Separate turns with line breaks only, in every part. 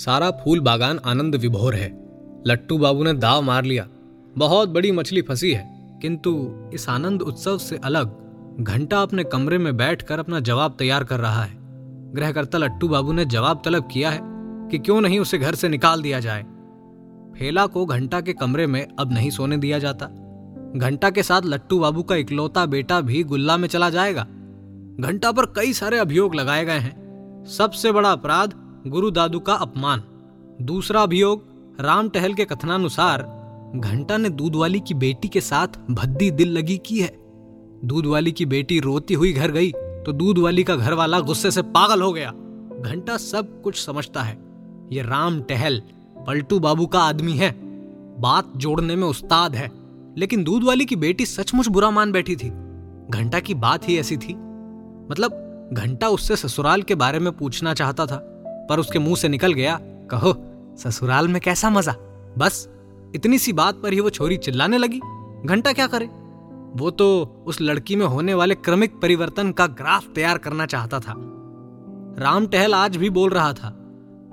सारा फूल बागान आनंद विभोर है। लट्टू बाबू ने दाव मार लिया। बहुत बड़ी मछली फंसी है, किंतु इस आनंद उत्सव से अलग घंटा अपने कमरे में बैठकर अपना जवाब तैयार कर रहा है। गृहकर्ता लट्टू बाबू ने जवाब तलब किया है कि क्यों नहीं उसे घर से निकाल दिया जाए। फेला को घंटा के कमरे में अब नहीं सोने दिया जाता। घंटा के साथ लट्टू बाबू का इकलौता बेटा भी गुल्ला में चला जाएगा। घंटा पर कई सारे अभियोग लगाए गए हैं। सबसे बड़ा अपराध गुरु दादू का अपमान। दूसरा अभियोग, राम टहल के कथनानुसार, घंटा ने दूध वाली की बेटी के साथ भद्दी दिल लगी की है। दूध वाली की बेटी रोती हुई घर गई तो दूध वाली का घर वाला गुस्से से पागल हो गया। घंटा सब कुछ समझता है। ये राम टहल, पलटू बाबू का आदमी है। बात जोड़ने में उस्ताद है, लेकिन दूध वाली की बेटी सचमुच बुरा मान बैठी थी। घंटा की बात ही ऐसी थी। मतलब घंटा उससे ससुराल के बारे में पूछना चाहता था। पर उसके मुँह से निकल गया, कहो, ससुराल में कैसा मज़ा? बस, इतनी सी बात पर ही वो छोरी चिल्लाने लगी, घंटा क्या करे? वो तो उस लड़की में होने वाले क्रमिक परिवर्तन का ग्राफ तैयार करना चाहता था। राम टहल आज भी बोल रहा था,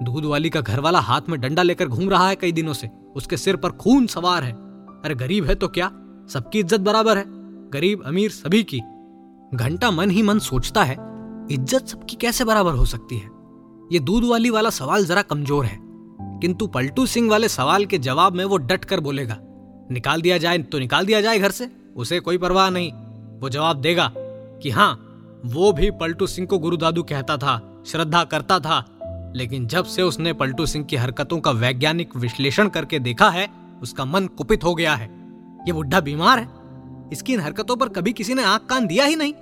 दूध वाली का घर वाला हाथ में डंडा लेकर घूम रहा है कई दिनों से, उसके सिर पर खून सवार है। अरे गरीब है तो क्या? सबकी इज़्ज़त बराबर है। गरीब अमीर सभी की। घंटा मन ही मन सोचता है, इज़्ज़त सबकी कैसे बराबर हो सकती है? ये दूध वाली वाला सवाल जरा कमज़ोर है। किंतु पलटू सिंह वाले सवाल के जवाब में वो डट कर बोलेगा, निकाल दिया जाए तो निकाल दिया जाए घर से, उसे कोई परवाह नहीं। वो जवाब देगा कि हाँ वो भी पलटू सिंह को गुरु दादू कहता था, श्रद्धा करता था, लेकिन जब से उसने पलटू सिंह की हरकतों का वैज्ञानिक विश्लेषण करके देखा है, उसका मन कुपित हो गया है। ये बुढ़ा बीमार है। इसकी इन हरकतों पर कभी किसी ने आँख कान दिया ही नहीं।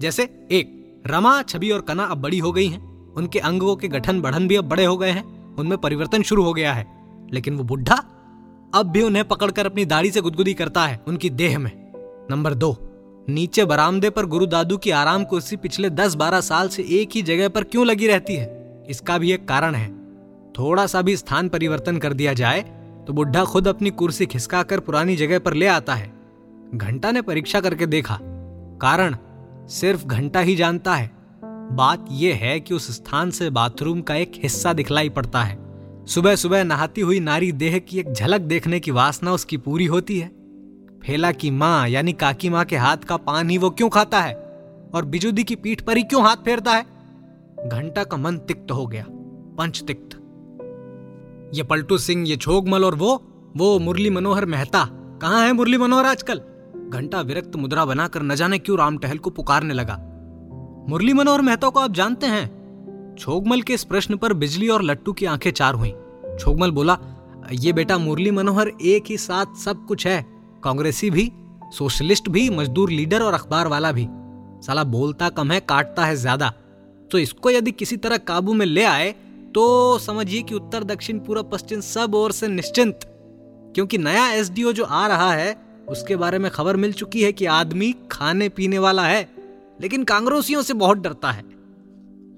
जैसे, एक, रमा छवि और कना अब बड़ी हो गई हैं। उनके अंगों के गठन बढ़न भी अब बड़े हो गए हैं, उनमें परिवर्तन शुरू हो गया है। लेकिन वो बुढ़ा अब भी उन्हें पकड़कर अपनी दाढ़ी से गुदगुदी करता है, उनकी देह में। नंबर दो, नीचे बरामदे पर गुरु दादू की आराम कुर्सी पिछले दस बारह साल से एक ही जगह पर क्यों लगी रहती है? इसका भी एक कारण है। थोड़ा सा भी स्थान परिवर्तन कर दिया जाए तो बुढ़ा खुद अपनी कुर्सी खिसका कर पुरानी जगह पर ले आता है। घंटा ने परीक्षा करके देखा। कारण, सिर्फ़ घंटा ही जानता है। बात यह है कि उस स्थान से बाथरूम का एक हिस्सा दिखलाई पड़ता है। सुबह सुबह नहाती हुई नारी देह की एक झलक देखने की वासना उसकी पूरी होती है। फेला की माँ यानी काकी माँ के हाथ का पान ही वो क्यों खाता है? और बिजुदी की पीठ पर ही क्यों हाथ फेरता है? घंटा का मन तिक्त हो गया, पंच तिक्त। ये पलटू सिंह, ये छोगमल और वो वो मुरली मनोहर मेहता, कहाँ है मुरली मनोहर आजकल? घंटा विरक्त मुद्रा बनाकर न जाने क्यों राम टहल को पुकारने लगा? मुरली मनोहर मेहता को आप जानते हैं। छोगमल के इस प्रश्न पर बिजली और लट्टू की आँखें चार हुई। छोगमल बोला, ये बेटा मुरली मनोहर एक ही साथ सब कुछ है। कांग्रेसी भी, सोशलिस्ट भी, मजदूर लीडर और अखबार वाला भी। साला बोलता कम है, काटता है ज़्यादा। तो इसको यदि किसी तरह काबू में ले आए तो समझिए कि उत्तर, दक्षिण पूर्व पश्चिम सब ओर से निश्चिंत। क्योंकि नया एसडीओ जो आ रहा है, उसके बारे में खबर मिल चुकी है कि आदमी खाने पीने वाला है। लेकिन कांग्रोसियों से बहुत डरता है।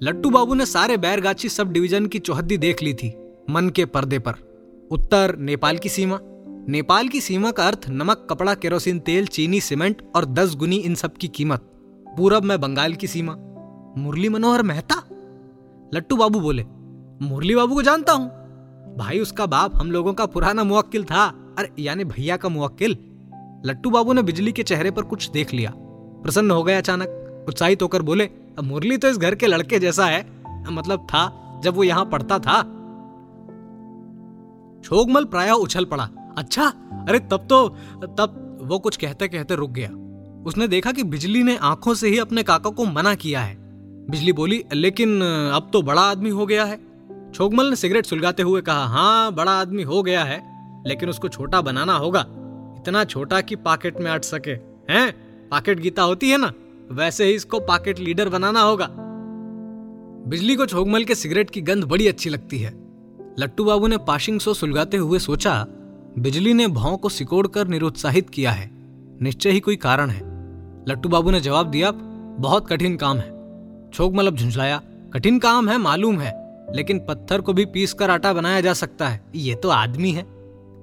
लट्टू बाबू ने सारे बैरगाछी सब डिवीज़न की चौहद्दी देख ली थी, मन के पर्दे पर। उत्तर, नेपाल की सीमा। नेपाल की सीमा का अर्थ नमक, कपड़ा, केरोसिन, तेल, चीनी, सीमेंट और दस गुनी इन सब की कीमत। पूरब में बंगाल की सीमा। मुरली मनोहर मेहता? लट्टू बाबू बोले, मुरली बाबू को जानता हूँ। भाई, उसका बाप हम लोगों का पुराना मुवक्किल था। अरे, यानी भैया का मुवक्किल? लट्टू बाबू ने बिजली के चेहरे पर कुछ देख लिया। प्रसन्न हो गए अचानक। उत्साहित होकर बोले मुरली तो इस घर के लड़के जैसा है। मतलब था, जब वो यहाँ पढ़ता था। छोगमल प्राय उछल पड़ा। अच्छा? अरे तब तो तब वो कुछ कहते कहते रुक गया। उसने देखा कि बिजली ने आँखों से ही अपने काका को मना किया है। बिजली बोली, लेकिन अब तो बड़ा आदमी हो गया है। छोगमल ने सिगरेट सुलगाते हुए कहा हाँ बड़ा आदमी हो गया है, लेकिन उसको छोटा बनाना होगा। इतना छोटा कि पॉकेट में अट सके हैं? पॉकेट गीता होती है ना? वैसे ही इसको पॉकेट लीडर बनाना होगा। बिजली को छोगमल के सिगरेट की गंध बड़ी अच्छी लगती है। लट्टू बाबू ने पाशिंग सो सुलगाते हुए सोचा, बिजली ने भाव को सिकोड़ कर निरुत्साहित किया है। निश्चय ही कोई कारण है। लट्टू बाबू ने जवाब दिया, बहुत कठिन काम है। छोगमल अब झुंझलाया, कठिन काम है, मालूम है, लेकिन पत्थर को भी पीस कर आटा बनाया जा सकता है। ये तो आदमी है।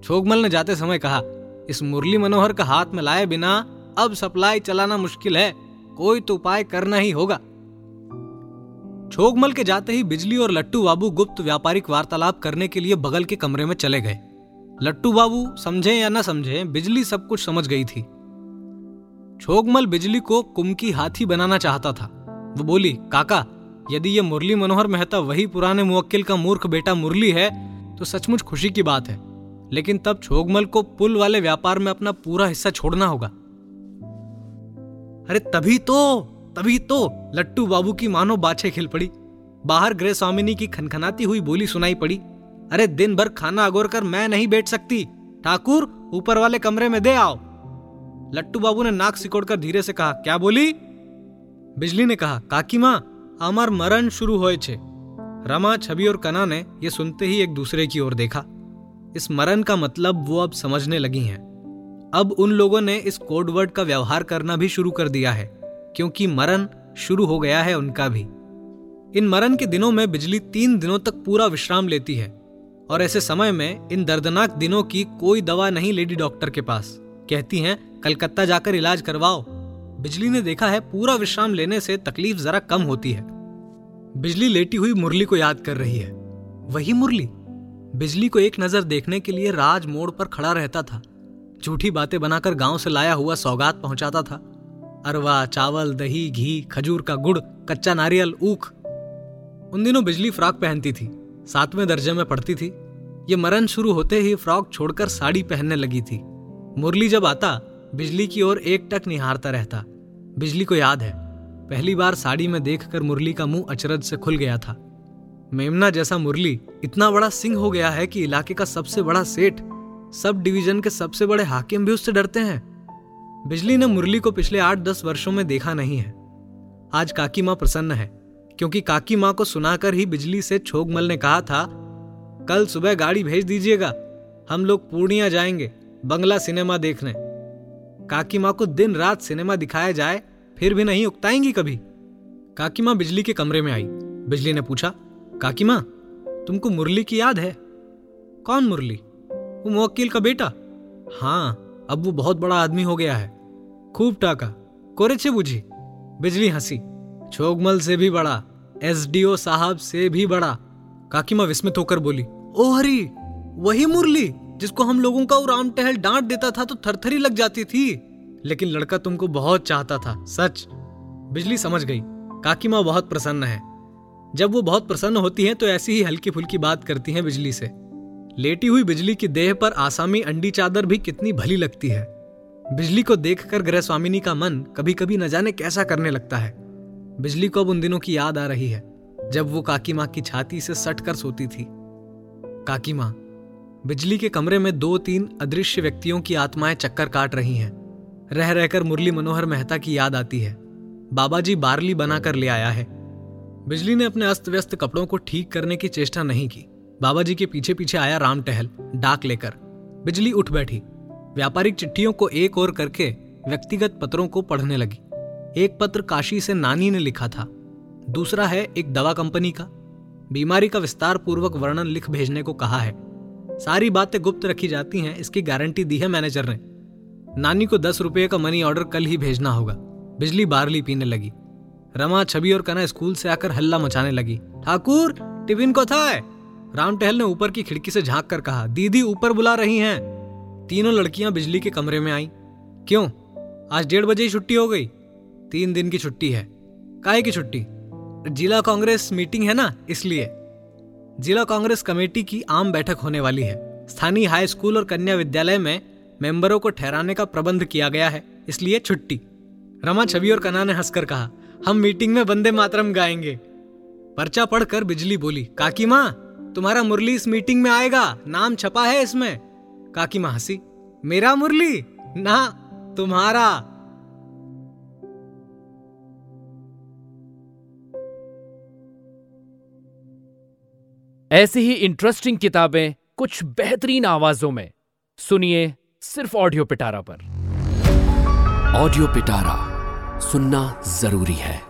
छोगमल ने जाते समय कहा, इस मुरली मनोहर का हाथ में लाए बिना अब सप्लाई चलाना मुश्किल है। कोई तो उपाय करना ही होगा। छोगमल के जाते ही बिजली और लट्टू बाबू गुप्त व्यापारिक वार्तालाप करने के लिए बगल के कमरे में चले गए। लट्टू बाबू, समझे या न समझे, बिजली सब कुछ समझ गई थी। छोगमल बिजली को कुमकी हाथी बनाना चाहता था। वो बोली, काका, यदि ये मुरली मनोहर मेहता वही पुराने मुवक्किल का मूर्ख बेटा मुरली है तो सचमुच खुशी की बात है। लेकिन तब छोगमल को पुल वाले व्यापार में अपना पूरा हिस्सा छोड़ना होगा। अरे तभी तो तभी तो लट्टू बाबू की मानो बाछे खिल पड़ी। बाहर गृह स्वामिनी की खनखनाती हुई बोली सुनाई पड़ी। अरे दिन भर खाना अगोर कर मैं नहीं बैठ सकती। ठाकुर, ऊपर वाले कमरे में दे आओ। लट्टू बाबू ने नाक सिकोड़कर धीरे से कहा, क्या बोली? बिजली ने कहा, काकी माँ, अमर मरण शुरू हो रमा छवि और कना ने यह सुनते ही एक दूसरे की ओर देखा। इस मरण का मतलब वो अब समझने लगी हैं। अब उन लोगों ने इस कोडवर्ड का व्यवहार करना भी शुरू कर दिया है, क्योंकि मरण शुरू हो गया है उनका भी। इन मरण के दिनों में बिजली तीन दिनों तक पूरा विश्राम लेती है, और ऐसे समय में इन दर्दनाक दिनों की कोई दवा नहीं लेडी डॉक्टर के पास। कहती हैं, कलकत्ता जाकर इलाज करवाओ। बिजली ने देखा है, पूरा विश्राम लेने से तकलीफ़ जरा कम होती है। बिजली लेटी हुई मुरली को याद कर रही है। वही मुरली? बिजली को एक नज़र देखने के लिए राज मोड़ पर खड़ा रहता था। झूठी बातें बनाकर गाँव से लाया हुआ सौगात पहुंचाता था। अरवा, चावल, दही, घी, खजूर का गुड़, कच्चा नारियल, ऊख। उन दिनों बिजली फ्रॉक पहनती थी, सातवें दर्जे में पढ़ती थी। ये मरण शुरू होते ही फ्रॉक छोड़कर साड़ी पहनने लगी थी। मुरली जब आता, बिजली की ओर एक टक निहारता रहता। बिजली को याद है, पहली बार साड़ी में देखकर मुरली का मुँह अचरज से खुल गया था। मेमना जैसा मुरली इतना बड़ा सिंह हो गया है कि इलाके का सबसे बड़ा सेठ सब डिवीज़न के सबसे बड़े हाकिम भी उससे डरते हैं। बिजली ने मुरली को पिछले आठ दस वर्षों में देखा नहीं है। आज काकी माँ प्रसन्न है, क्योंकि काकी माँ को सुनाकर ही बिजली से छोगमल ने कहा था, कल सुबह गाड़ी भेज दीजिएगा, हम लोग पूर्णिया जाएँगे, बंगला सिनेमा देखने। काकी माँ को दिन रात सिनेमा दिखाया जाए, फिर भी नहीं उकताएँगी कभी। काकी माँ बिजली के कमरे में आई। बिजली ने पूछा, काकी माँ, तुमको मुरली की याद है? कौन मुरली? वो मुवक्किल का बेटा? हाँ अब वो बहुत बड़ा आदमी हो गया है। खूब टाका कोरे छे बुझी, बिजली हँसी छोगमल से भी बड़ा, एसडीओ साहब से भी बड़ा काकी माँ विस्मित होकर बोली, ओ हरी, वही मुरली, जिसको हम लोगों का राम टहल डांट देता था तो थरथरी लग जाती थी। लेकिन लड़का तुमको बहुत चाहता था, सच। बिजली समझ गई काकी माँ बहुत प्रसन्न है। जब वो बहुत प्रसन्न होती हैं तो ऐसी ही हल्की फुल्की बात करती हैं बिजली से। लेटी हुई बिजली की देह पर आसामी अंडी चादर भी कितनी भली लगती है। बिजली को देखकर ग्रह स्वामिनी का मन कभी कभी न जाने कैसा करने लगता है। बिजली को अब उन दिनों की याद आ रही है, जब वो काकी माँ की छाती से सट कर सोती थी। काकी माँ, बिजली के कमरे में दो तीन अदृश्य व्यक्तियों की आत्माएँ चक्कर काट रही हैं। रह रहकर मुरली मनोहर मेहता की याद आती है। बाबा जी बारली बनाकर ले आया है। बिजली ने अपने अस्त व्यस्त कपड़ों को ठीक करने की चेष्टा नहीं की। बाबा जी के पीछे पीछे आया राम टहल, डाक लेकर। बिजली उठ बैठी। व्यापारिक चिट्ठियों को एक और करके व्यक्तिगत पत्रों को पढ़ने लगी। एक पत्र काशी से नानी ने लिखा था। दूसरा है एक दवा कंपनी का। बीमारी का विस्तार पूर्वक वर्णन लिख भेजने को कहा है। सारी बातें गुप्त रखी जाती हैं, इसकी गारंटी दी है मैनेजर ने। नानी को दस रुपये का मनी ऑर्डर कल ही भेजना होगा। बिजली बारली पीने लगी। रमा छवि और कना स्कूल से आकर हल्ला मचाने लगी। ठाकुर, टिफ़िन को था है? राम टहल ने ऊपर की खिड़की से झाँक कर कहा, दीदी, ऊपर बुला रही हैं। तीनों लड़कियाँ बिजली के कमरे में आई। क्यों? आज डेढ़ बजे ही छुट्टी हो गई। तीन दिन की छुट्टी है। काहे की छुट्टी? जिला कांग्रेस मीटिंग है ना, इसलिए। जिला कांग्रेस कमेटी की आम बैठक होने वाली है। स्थानीय हाई स्कूल और कन्या विद्यालय में मेंबरों को ठहराने का प्रबंध किया गया है, इसलिए छुट्टी। रमा छवि और कना ने हंसकर कहा, हम मीटिंग में बंदे मातरम गाएँगे। पर्चा पढ़कर बिजली बोली, काकी माँ तुम्हारा मुरली इस मीटिंग में आएगा। नाम छपा है इसमें। काकी माँ हँसी मेरा मुरली? ना तुम्हारा।
ऐसी ही इंटरेस्टिंग किताबें कुछ बेहतरीन आवाजों में। सुनिए सिर्फ़ ऑडियो पिटारा पर।
ऑडियो पिटारा सुनना ज़रूरी है।